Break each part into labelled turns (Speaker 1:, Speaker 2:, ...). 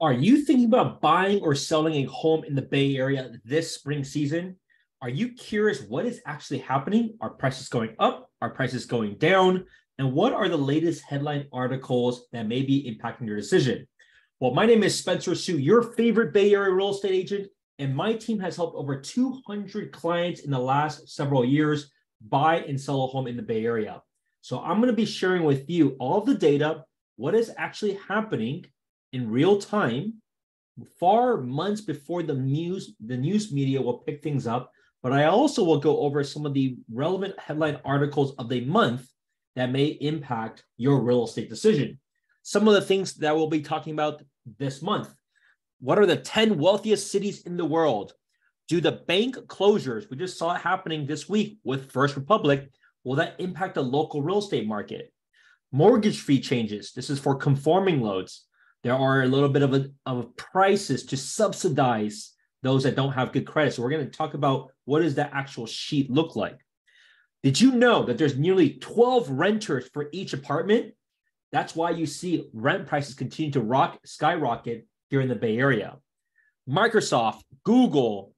Speaker 1: Are you thinking about buying or selling a home in the Bay Area this spring season? Are you curious what is actually happening? Are prices going up? Are prices going down? And what are the latest headline articles that may be impacting your decision? Well, my name is Spencer Hsu, your favorite Bay Area real estate agent, and my team has helped over 200 clients in the last several years buy and sell a home in the Bay Area. So I'm going to be sharing with you all the data, what is actually happening in real time, far months before the news the news media will pick things up. But I also will go over some of the relevant headline articles of the month that may impact your real estate decision. Some of the things that we'll be talking about this month. What are the 10 wealthiest cities in the world? Do the bank closures, we just saw it happening this week with First Republic, will that impact the local real estate market? Mortgage fee changes. This is for conforming loans there are a little bit of a of prices to subsidize those that don't have good credit. So we're going to talk about what does that actual sheet look like. Did you know that there's nearly 12 renters for each apartment? That's why you see rent prices continue to rock skyrocket here in the Bay Area. Microsoft, Google,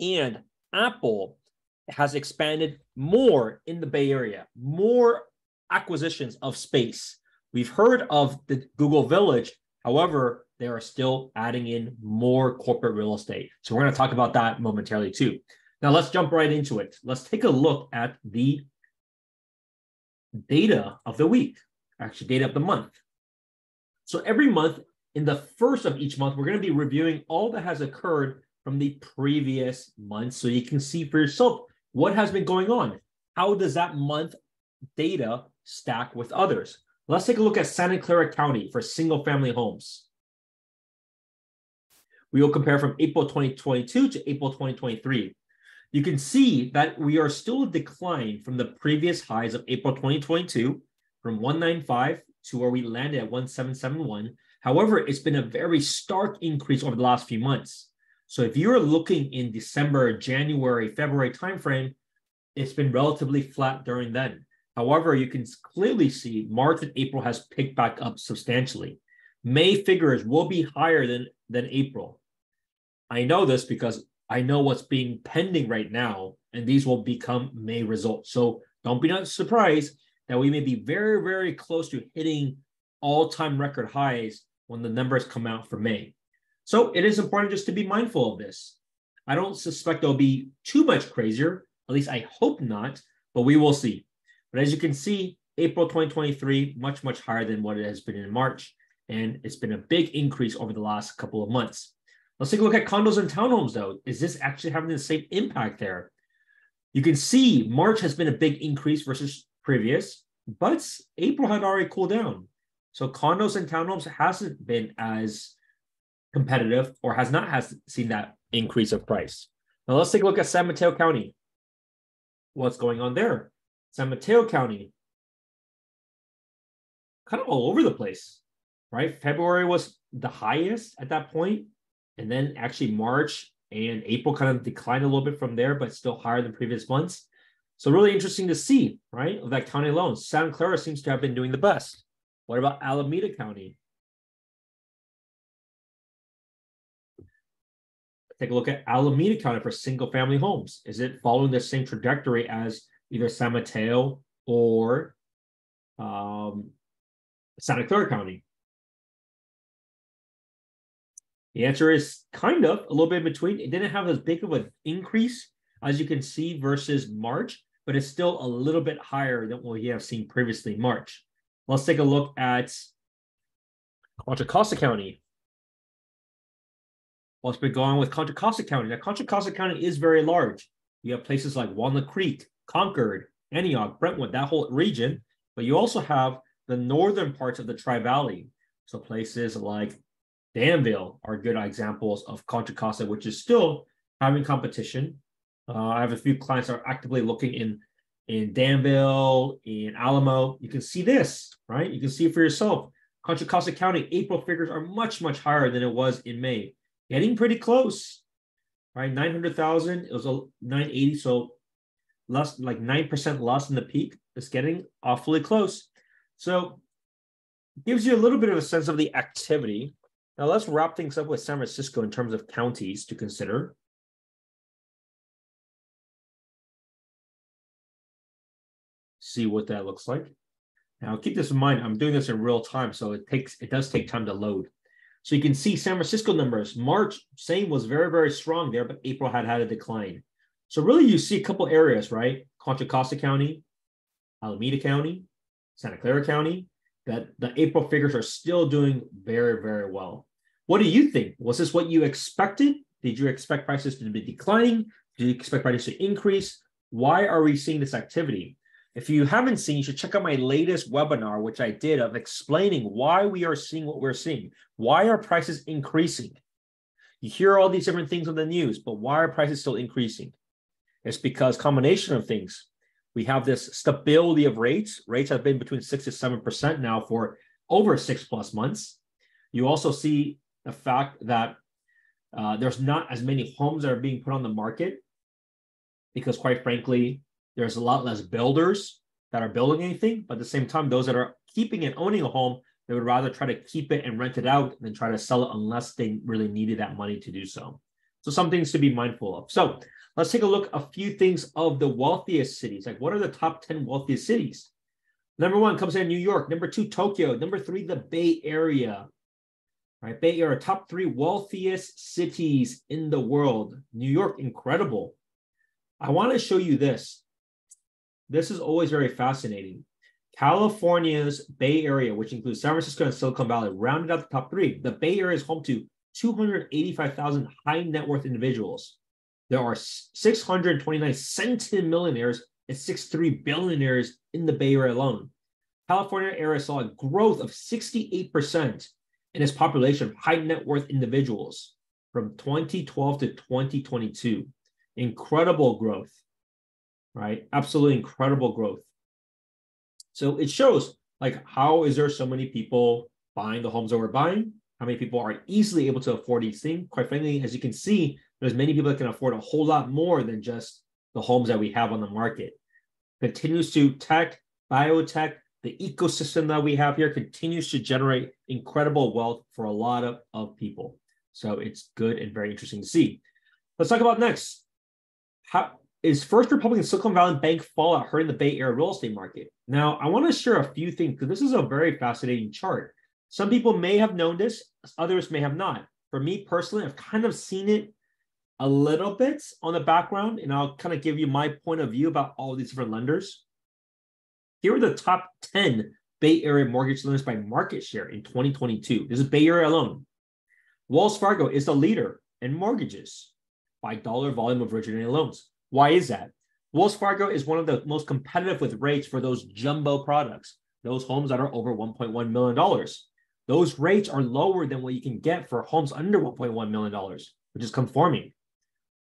Speaker 1: and Apple has expanded more in the Bay Area, more acquisitions of space. We've heard of the Google Village. However, they are still adding in more corporate real estate. So we're going to talk about that momentarily too. Now let's jump right into it. Let's take a look at the data of the week, actually data of the month. So every month, in the first of each month, we're going to be reviewing all that has occurred from the previous month so you can see for yourself what has been going on. How does that month data stack with others? Let's take a look at Santa Clara County for single family homes. We will compare from April 2022 to April 2023. You can see that we are still a decline from the previous highs of April 2022 from 195 to where we landed at 1771. However, it's been a very stark increase over the last few months. So if you're looking in December, January, February timeframe, it's been relatively flat during then. However, you can clearly see March and April has picked back up substantially. May figures will be higher than, than April. I know this because I know what's being pending right now, and these will become May results. So don't be not surprised that we may be very, very close to hitting all-time record highs when the numbers come out for May. So it is important just to be mindful of this. I don't suspect there'll be too much crazier, at least I hope not, but we will see. But as you can see, April 2023, much, much higher than what it has been in March. And it's been a big increase over the last couple of months. Let's take a look at condos and townhomes, though. Is this actually having the same impact there? You can see March has been a big increase versus previous, but April had already cooled down. So condos and townhomes hasn't been as competitive or has not has seen that increase of price. Now let's take a look at San Mateo County. What's going on there? San Mateo County, kind of all over the place, right? February was the highest at that point, and then actually March and April kind of declined a little bit from there, but still higher than previous months. So really interesting to see, right? Of that county alone, Santa Clara seems to have been doing the best. What about Alameda County? Take a look at Alameda County for single family homes. Is it following the same trajectory as either San Mateo or um, Santa Clara County? The answer is kind of a little bit in between. It didn't have as big of an increase as you can see versus March, but it's still a little bit higher than what we have seen previously in March. Let's take a look at Contra Costa County. What's been going on with Contra Costa County? Now, Contra Costa County is very large. You have places like Walnut Creek, Concord, Antioch, Brentwood, that whole region. But you also have the northern parts of the Tri Valley. So places like Danville are good examples of Contra Costa, which is still having competition. Uh, I have a few clients that are actively looking in in Danville, in Alamo. You can see this, right? You can see for yourself. Contra Costa County, April figures are much, much higher than it was in May. Getting pretty close, right? 900,000, it was a 980. So less like 9% loss in the peak. It's getting awfully close. So gives you a little bit of a sense of the activity. Now let's wrap things up with San Francisco in terms of counties to consider. See what that looks like. Now keep this in mind. I'm doing this in real time, so it takes it does take time to load. So you can see San Francisco numbers. March same was very very strong there, but April had had a decline. So really, you see a couple areas, right? Contra Costa County, Alameda County, Santa Clara County, that the April figures are still doing very, very well. What do you think? Was this what you expected? Did you expect prices to be declining? Did you expect prices to increase? Why are we seeing this activity? If you haven't seen, you should check out my latest webinar, which I did of explaining why we are seeing what we're seeing. Why are prices increasing? You hear all these different things on the news, but why are prices still increasing? It's because combination of things we have this stability of rates. Rates have been between six to seven percent now for over six plus months. You also see the fact that uh, there's not as many homes that are being put on the market because, quite frankly, there's a lot less builders that are building anything. But at the same time, those that are keeping and owning a home, they would rather try to keep it and rent it out than try to sell it unless they really needed that money to do so. So, some things to be mindful of. So, Let's take a look at a few things of the wealthiest cities. Like, what are the top 10 wealthiest cities? Number one comes in New York. Number two, Tokyo. Number three, the Bay Area. Right, Bay Area, top three wealthiest cities in the world. New York, incredible. I want to show you this. This is always very fascinating. California's Bay Area, which includes San Francisco and Silicon Valley, rounded out the top three. The Bay Area is home to 285,000 high net worth individuals. There are 629 centimillionaires and 63 billionaires in the Bay Area alone. California area saw a growth of 68% in its population of high net worth individuals from 2012 to 2022. Incredible growth, right? Absolutely incredible growth. So it shows like how is there so many people buying the homes that we're buying? How many people are easily able to afford these things? Quite frankly, as you can see, there's many people that can afford a whole lot more than just the homes that we have on the market. Continues to tech, biotech, the ecosystem that we have here continues to generate incredible wealth for a lot of, of people. So it's good and very interesting to see. Let's talk about next. How is First Republic and Silicon Valley Bank fallout hurting the Bay Area real estate market? Now, I want to share a few things because this is a very fascinating chart. Some people may have known this, others may have not. For me personally, I've kind of seen it a little bit on the background, and I'll kind of give you my point of view about all these different lenders. Here are the top 10 Bay Area mortgage lenders by market share in 2022. This is Bay Area alone. Wells Fargo is the leader in mortgages by dollar volume of originated loans. Why is that? Wells Fargo is one of the most competitive with rates for those jumbo products, those homes that are over $1.1 million. Those rates are lower than what you can get for homes under $1.1 million, which is conforming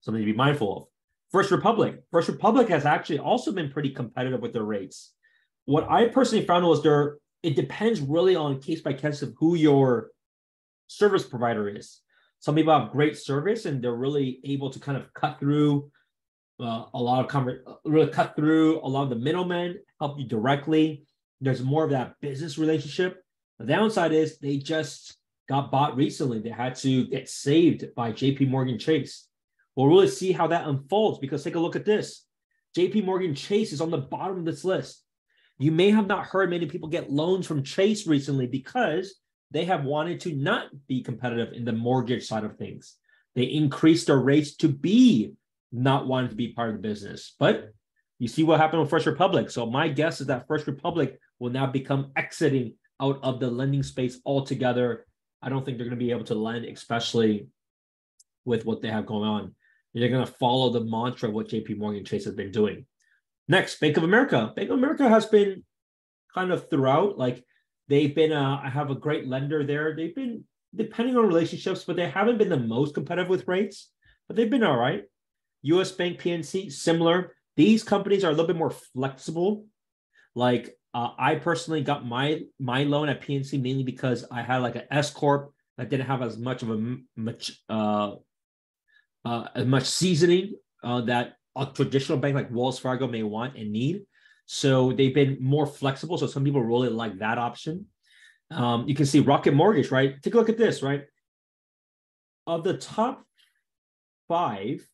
Speaker 1: something to be mindful of. First Republic. First Republic has actually also been pretty competitive with their rates. What I personally found was there, it depends really on case by case of who your service provider is. Some people have great service and they're really able to kind of cut through uh, a lot of conver- really cut through a lot of the middlemen, help you directly. There's more of that business relationship. The downside is they just got bought recently. They had to get saved by JP Morgan Chase. We'll really see how that unfolds because take a look at this. JP Morgan Chase is on the bottom of this list. You may have not heard many people get loans from Chase recently because they have wanted to not be competitive in the mortgage side of things. They increased their rates to be not wanting to be part of the business. But you see what happened with First Republic. So my guess is that First Republic will now become exiting out of the lending space altogether. I don't think they're going to be able to lend, especially with what they have going on. They're going to follow the mantra of what JP Morgan Chase has been doing. Next, Bank of America. Bank of America has been kind of throughout, like they've been, uh, I have a great lender there. They've been, depending on relationships, but they haven't been the most competitive with rates, but they've been all right. US Bank, PNC, similar. These companies are a little bit more flexible. Like uh, I personally got my my loan at PNC mainly because I had like an S corp that didn't have as much of a much uh, uh, as much seasoning uh, that a traditional bank like Wells Fargo may want and need. So they've been more flexible. So some people really like that option. Um, you can see Rocket Mortgage, right? Take a look at this, right? Of the top five,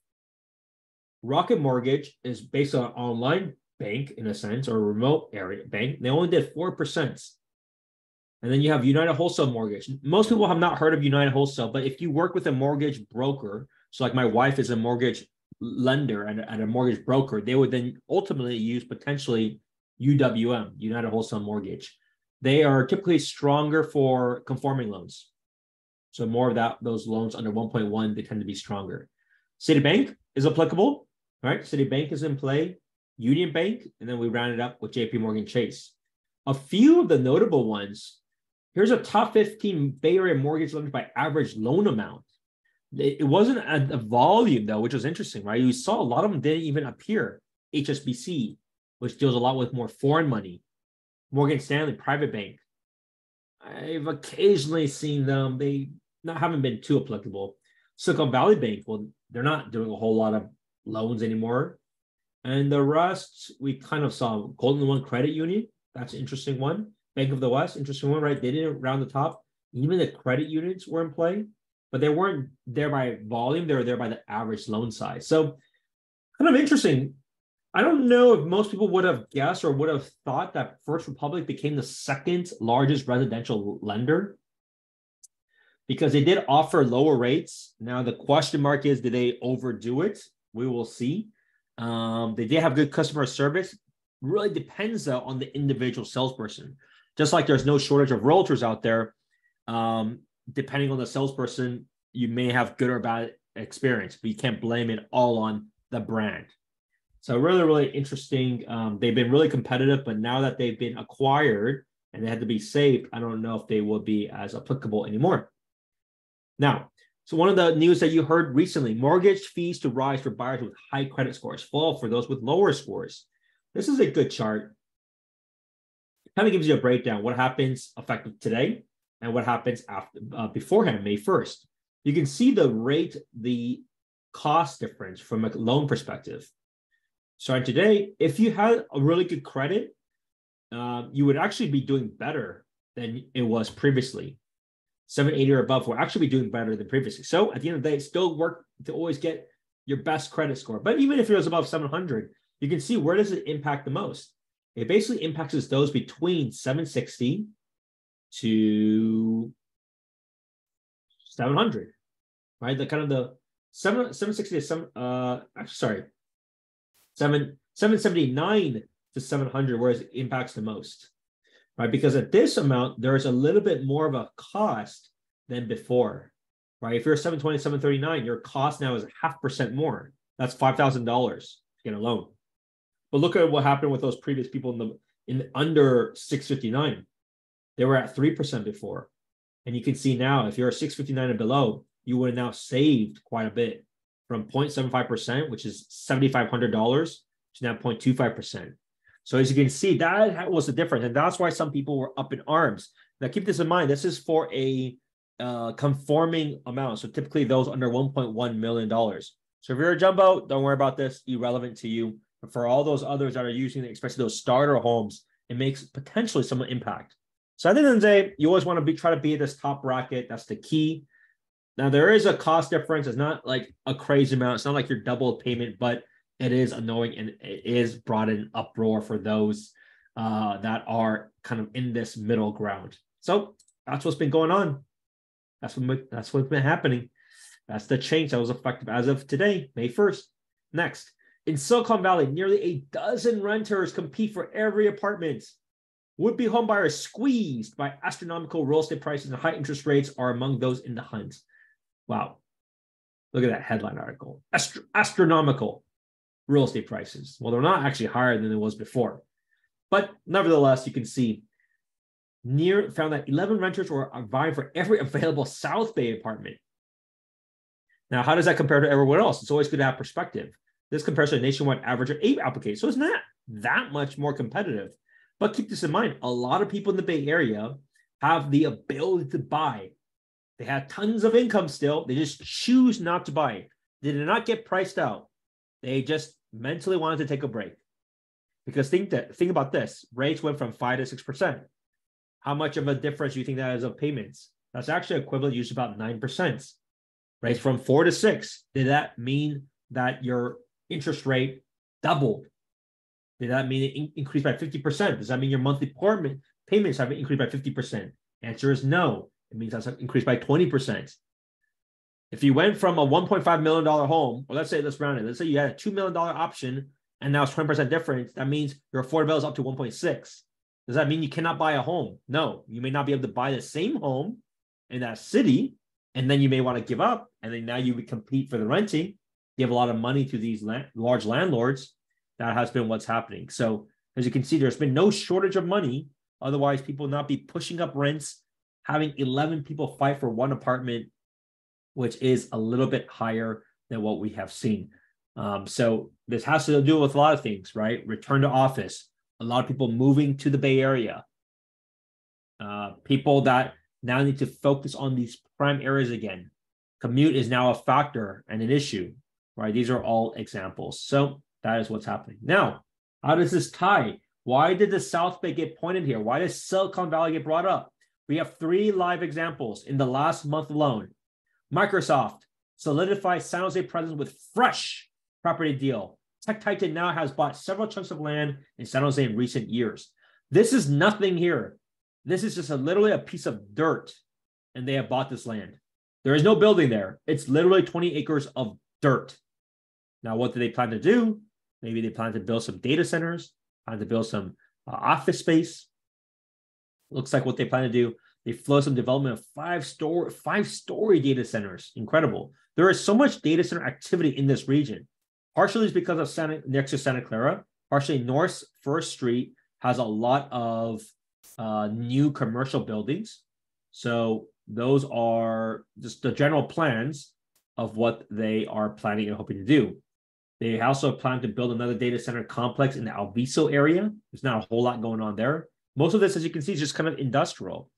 Speaker 1: Rocket Mortgage is based on an online bank in a sense or a remote area bank. They only did 4%. And then you have United Wholesale Mortgage. Most people have not heard of United Wholesale, but if you work with a mortgage broker, so like my wife is a mortgage lender and, and a mortgage broker, they would then ultimately use potentially UWM, United Wholesale Mortgage. They are typically stronger for conforming loans. So more of that, those loans under 1.1, they tend to be stronger. Citibank is applicable, right? Citibank is in play, Union Bank, and then we round it up with JP Morgan Chase. A few of the notable ones, here's a top 15 Bay Area mortgage lenders by average loan amount. It, wasn't a, a volume though, which was interesting, right? You saw a lot of them didn't even appear. HSBC, which deals a lot with more foreign money. Morgan Stanley, private bank. I've occasionally seen them. They not haven't been too applicable. Silicon Valley Bank, well, they're not doing a whole lot of loans anymore. And the rest, we kind of saw Golden One Credit Union. That's an interesting one. Bank of the West, interesting one, right? They didn't round the top. Even the credit units were in play, but they weren't there by volume. They were there by the average loan size. So kind of interesting. I don't know if most people would have guessed or would have thought that First Republic became the second largest residential lender because they did offer lower rates. Now, the question mark is did they overdo it? We will see. Um, they did have good customer service. Really depends though on the individual salesperson. Just like there's no shortage of realtors out there, um, depending on the salesperson, you may have good or bad experience, but you can't blame it all on the brand. So really, really interesting. Um, they've been really competitive, but now that they've been acquired and they had to be saved, I don't know if they will be as applicable anymore. Now, so one of the news that you heard recently, mortgage fees to rise for buyers with high credit scores, fall for those with lower scores. This is a good chart. Kind of gives you a breakdown what happens effective today and what happens after uh, beforehand, May 1st. You can see the rate, the cost difference from a loan perspective. So today, if you had a really good credit, uh, you would actually be doing better than it was previously. 780 or above will actually be doing better than previously. So at the end of the day, still work to always get your best credit score. But even if it was above 700, you can see where does it impact the most? It basically impacts those between 760 to 700, right? The kind of the 7, 760 to 7, uh, sorry, 7 779 to 700 whereas it impacts the most right? Because at this amount there's a little bit more of a cost than before right? If you're 720 739 your cost now is a half percent more. That's $5000 to get a loan. But look at what happened with those previous people in the in under 659 they were at 3% before and you can see now if you're a 659 and below you would have now saved quite a bit from 0.75%, which is $7,500, to now 0.25%. So as you can see, that was the difference. And that's why some people were up in arms. Now keep this in mind. This is for a uh, conforming amount. So typically those under $1.1 million. So if you're a jumbo, don't worry about this, irrelevant to you. But for all those others that are using, especially those starter homes, it makes potentially some impact. So at the end of the day, you always want to be try to be this top bracket. That's the key. Now there is a cost difference. It's not like a crazy amount. It's not like your double payment, but it is annoying and it is brought in uproar for those uh, that are kind of in this middle ground. So that's what's been going on. That's what that's what's been happening. That's the change that was effective as of today, May 1st. Next, in Silicon Valley, nearly a dozen renters compete for every apartment. Would-be homebuyers squeezed by astronomical real estate prices and high interest rates are among those in the hunt. Wow. Look at that headline article. Astro- astronomical real estate prices. Well, they're not actually higher than it was before. But nevertheless, you can see near found that 11 renters were vying for every available South Bay apartment. Now, how does that compare to everyone else? It's always good to have perspective. This compares to a nationwide average of eight applications. So it's not that much more competitive. But keep this in mind a lot of people in the Bay Area have the ability to buy they have tons of income still. They just choose not to buy. They did not get priced out. They just mentally wanted to take a break. Because think that think about this: rates went from five to six percent. How much of a difference do you think that is of payments? That's actually equivalent to about 9%, right? From four to six. Did that mean that your interest rate doubled? Did that mean it in- increased by 50%? Does that mean your monthly payment payments have increased by 50%? Answer is no. It means that's increased by 20%. If you went from a $1.5 million home, or let's say let's round it, let's say you had a $2 million option and now it's 20% difference, that means your affordability is up to 1.6. Does that mean you cannot buy a home? No, you may not be able to buy the same home in that city, and then you may want to give up, and then now you would compete for the renting, give a lot of money to these land, large landlords. That has been what's happening. So as you can see, there's been no shortage of money. Otherwise, people would not be pushing up rents, having 11 people fight for one apartment, which is a little bit higher than what we have seen. Um, so this has to do with a lot of things, right? Return to office, a lot of people moving to the Bay Area, uh, people that now need to focus on these prime areas again. Commute is now a factor and an issue, right? These are all examples. So that is what's happening. Now, how does this tie? Why did the South Bay get pointed here? Why does Silicon Valley get brought up? We have three live examples in the last month alone. Microsoft solidifies San Jose presence with fresh property deal. Tech Titan now has bought several chunks of land in San Jose in recent years. This is nothing here. This is just a, literally a piece of dirt, and they have bought this land. There is no building there. It's literally 20 acres of dirt. Now, what do they plan to do? Maybe they plan to build some data centers, plan to build some uh, office space. Looks like what they plan to do. They flow some development of five story five story data centers. Incredible. There is so much data center activity in this region. Partially is because of Santa, next to Santa Clara. Partially, North First Street has a lot of uh, new commercial buildings. So those are just the general plans of what they are planning and hoping to do. They also plan to build another data center complex in the Alviso area. There's not a whole lot going on there. Most of this, as you can see, is just kind of industrial.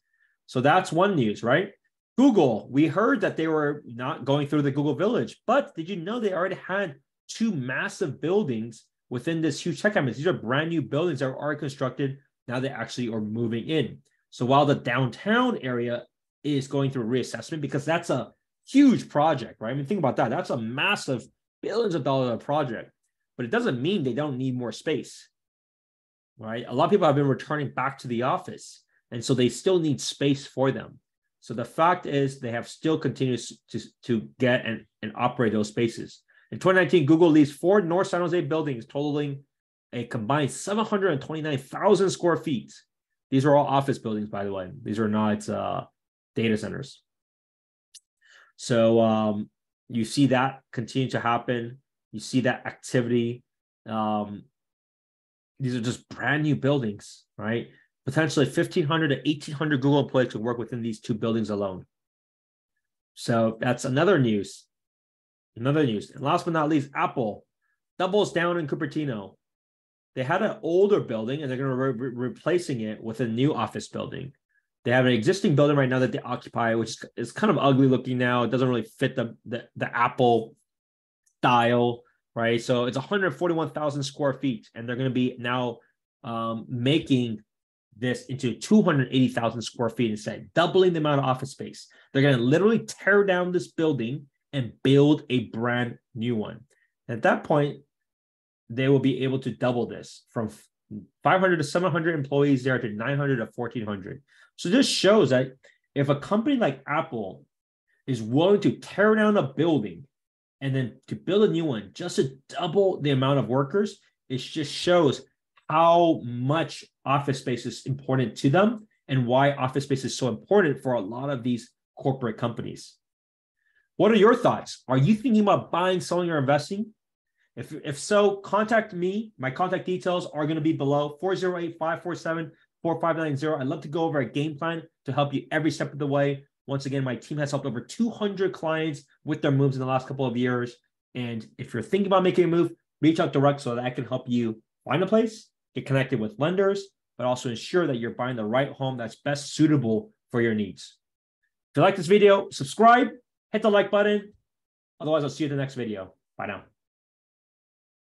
Speaker 1: So that's one news, right? Google, we heard that they were not going through the Google Village, but did you know they already had two massive buildings within this huge tech campus? These are brand new buildings that are already constructed. Now they actually are moving in. So while the downtown area is going through reassessment, because that's a huge project, right? I mean, think about that. That's a massive billions of dollars a project, but it doesn't mean they don't need more space, right? A lot of people have been returning back to the office, and so they still need space for them. So the fact is, they have still continued to, to get and, and operate those spaces. In 2019, Google leased four North San Jose buildings totaling a combined 729,000 square feet. These are all office buildings, by the way. These are not uh, data centers. So um, you see that continue to happen. You see that activity. Um, these are just brand new buildings, right? Potentially 1,500 to 1,800 Google employees could work within these two buildings alone. So that's another news. Another news. And last but not least, Apple doubles down in Cupertino. They had an older building and they're going to be re- replacing it with a new office building. They have an existing building right now that they occupy, which is kind of ugly looking now. It doesn't really fit the the, the Apple style, right? So it's 141,000 square feet, and they're going to be now um, making this into 280,000 square feet instead, doubling the amount of office space. They're going to literally tear down this building and build a brand new one. At that point, they will be able to double this from 500 to 700 employees there to 900 to 1400. So this shows that if a company like Apple is willing to tear down a building and then to build a new one just to double the amount of workers, it just shows how much office space is important to them and why office space is so important for a lot of these corporate companies. What are your thoughts? Are you thinking about buying, selling, or investing? If, if so, contact me. My contact details are going to be below 408 547 4590. I'd love to go over a game plan to help you every step of the way. Once again, my team has helped over 200 clients with their moves in the last couple of years. And if you're thinking about making a move, reach out direct so that I can help you find a place, get connected with lenders, but also ensure that you're buying the right home that's best suitable for your needs. If you like this video, subscribe, hit the like button. Otherwise, I'll see you in the next video. Bye now.